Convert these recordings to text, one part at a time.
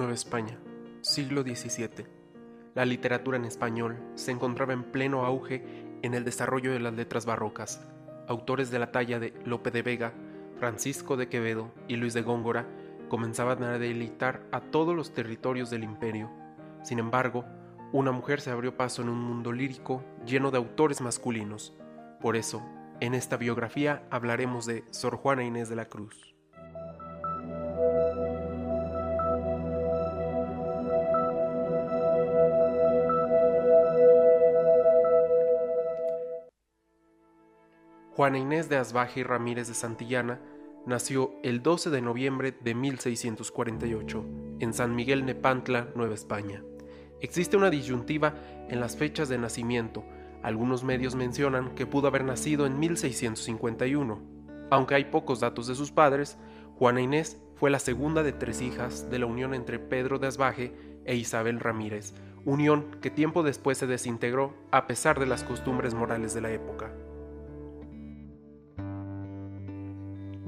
Nueva España, siglo XVII. La literatura en español se encontraba en pleno auge en el desarrollo de las letras barrocas. Autores de la talla de Lope de Vega, Francisco de Quevedo y Luis de Góngora comenzaban a deleitar a todos los territorios del imperio. Sin embargo, una mujer se abrió paso en un mundo lírico lleno de autores masculinos. Por eso, en esta biografía hablaremos de Sor Juana Inés de la Cruz. Juana Inés de Asbaje y Ramírez de Santillana nació el 12 de noviembre de 1648 en San Miguel Nepantla, Nueva España. Existe una disyuntiva en las fechas de nacimiento. Algunos medios mencionan que pudo haber nacido en 1651. Aunque hay pocos datos de sus padres, Juana Inés fue la segunda de tres hijas de la unión entre Pedro de Asbaje e Isabel Ramírez, unión que tiempo después se desintegró a pesar de las costumbres morales de la época.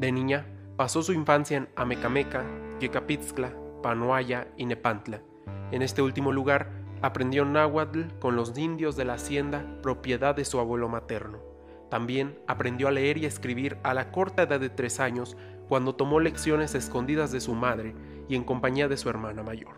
De niña, pasó su infancia en Amecameca, Yecapitzcla, Panoaya y Nepantla. En este último lugar, aprendió náhuatl con los indios de la hacienda propiedad de su abuelo materno. También aprendió a leer y escribir a la corta edad de tres años cuando tomó lecciones escondidas de su madre y en compañía de su hermana mayor.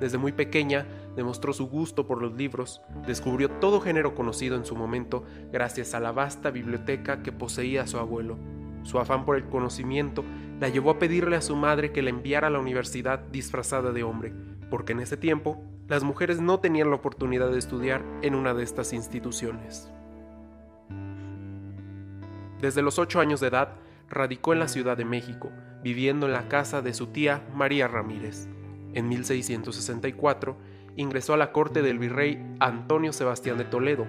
Desde muy pequeña demostró su gusto por los libros, descubrió todo género conocido en su momento gracias a la vasta biblioteca que poseía su abuelo su afán por el conocimiento la llevó a pedirle a su madre que la enviara a la universidad disfrazada de hombre, porque en ese tiempo las mujeres no tenían la oportunidad de estudiar en una de estas instituciones. Desde los ocho años de edad, radicó en la Ciudad de México, viviendo en la casa de su tía María Ramírez. En 1664 ingresó a la corte del virrey Antonio Sebastián de Toledo.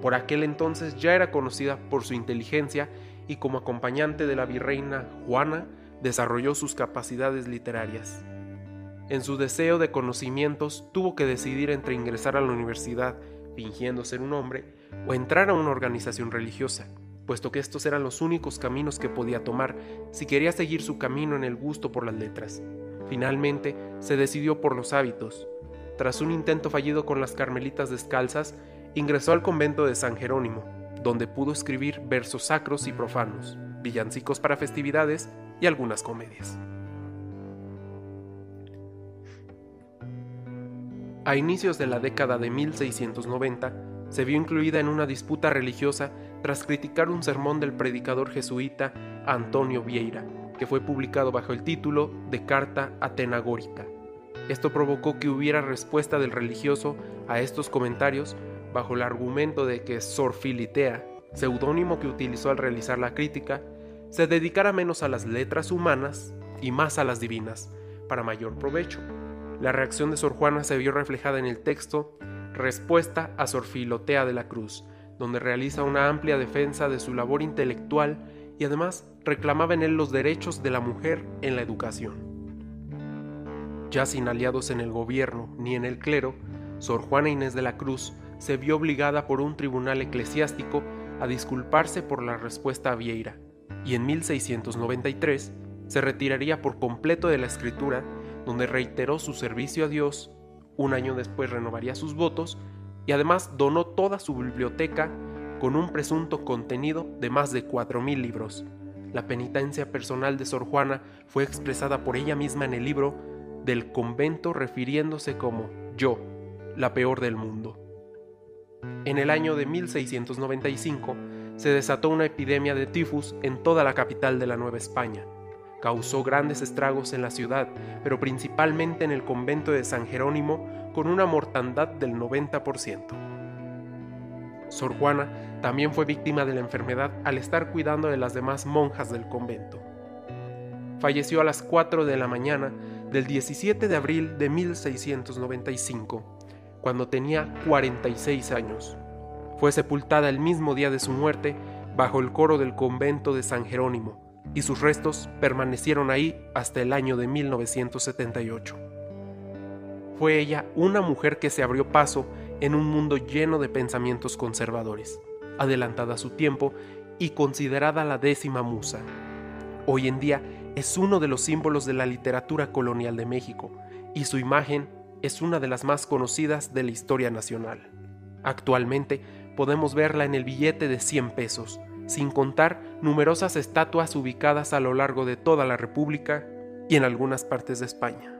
Por aquel entonces ya era conocida por su inteligencia y como acompañante de la virreina Juana desarrolló sus capacidades literarias. En su deseo de conocimientos tuvo que decidir entre ingresar a la universidad fingiendo ser un hombre o entrar a una organización religiosa, puesto que estos eran los únicos caminos que podía tomar si quería seguir su camino en el gusto por las letras. Finalmente se decidió por los hábitos. Tras un intento fallido con las carmelitas descalzas, ingresó al convento de San Jerónimo, donde pudo escribir versos sacros y profanos, villancicos para festividades y algunas comedias. A inicios de la década de 1690, se vio incluida en una disputa religiosa tras criticar un sermón del predicador jesuita Antonio Vieira, que fue publicado bajo el título de Carta Atenagórica. Esto provocó que hubiera respuesta del religioso a estos comentarios bajo el argumento de que Sor Filitea, seudónimo que utilizó al realizar la crítica, se dedicara menos a las letras humanas y más a las divinas, para mayor provecho. La reacción de Sor Juana se vio reflejada en el texto Respuesta a Sor Filotea de la Cruz, donde realiza una amplia defensa de su labor intelectual y además reclamaba en él los derechos de la mujer en la educación. Ya sin aliados en el gobierno ni en el clero, Sor Juana Inés de la Cruz se vio obligada por un tribunal eclesiástico a disculparse por la respuesta a Vieira, y en 1693 se retiraría por completo de la escritura, donde reiteró su servicio a Dios, un año después renovaría sus votos y además donó toda su biblioteca con un presunto contenido de más de 4.000 libros. La penitencia personal de Sor Juana fue expresada por ella misma en el libro del convento refiriéndose como yo, la peor del mundo. En el año de 1695 se desató una epidemia de tifus en toda la capital de la Nueva España. Causó grandes estragos en la ciudad, pero principalmente en el convento de San Jerónimo, con una mortandad del 90%. Sor Juana también fue víctima de la enfermedad al estar cuidando de las demás monjas del convento. Falleció a las 4 de la mañana del 17 de abril de 1695 cuando tenía 46 años. Fue sepultada el mismo día de su muerte bajo el coro del convento de San Jerónimo, y sus restos permanecieron ahí hasta el año de 1978. Fue ella una mujer que se abrió paso en un mundo lleno de pensamientos conservadores, adelantada a su tiempo y considerada la décima musa. Hoy en día es uno de los símbolos de la literatura colonial de México y su imagen es una de las más conocidas de la historia nacional. Actualmente podemos verla en el billete de 100 pesos, sin contar numerosas estatuas ubicadas a lo largo de toda la República y en algunas partes de España.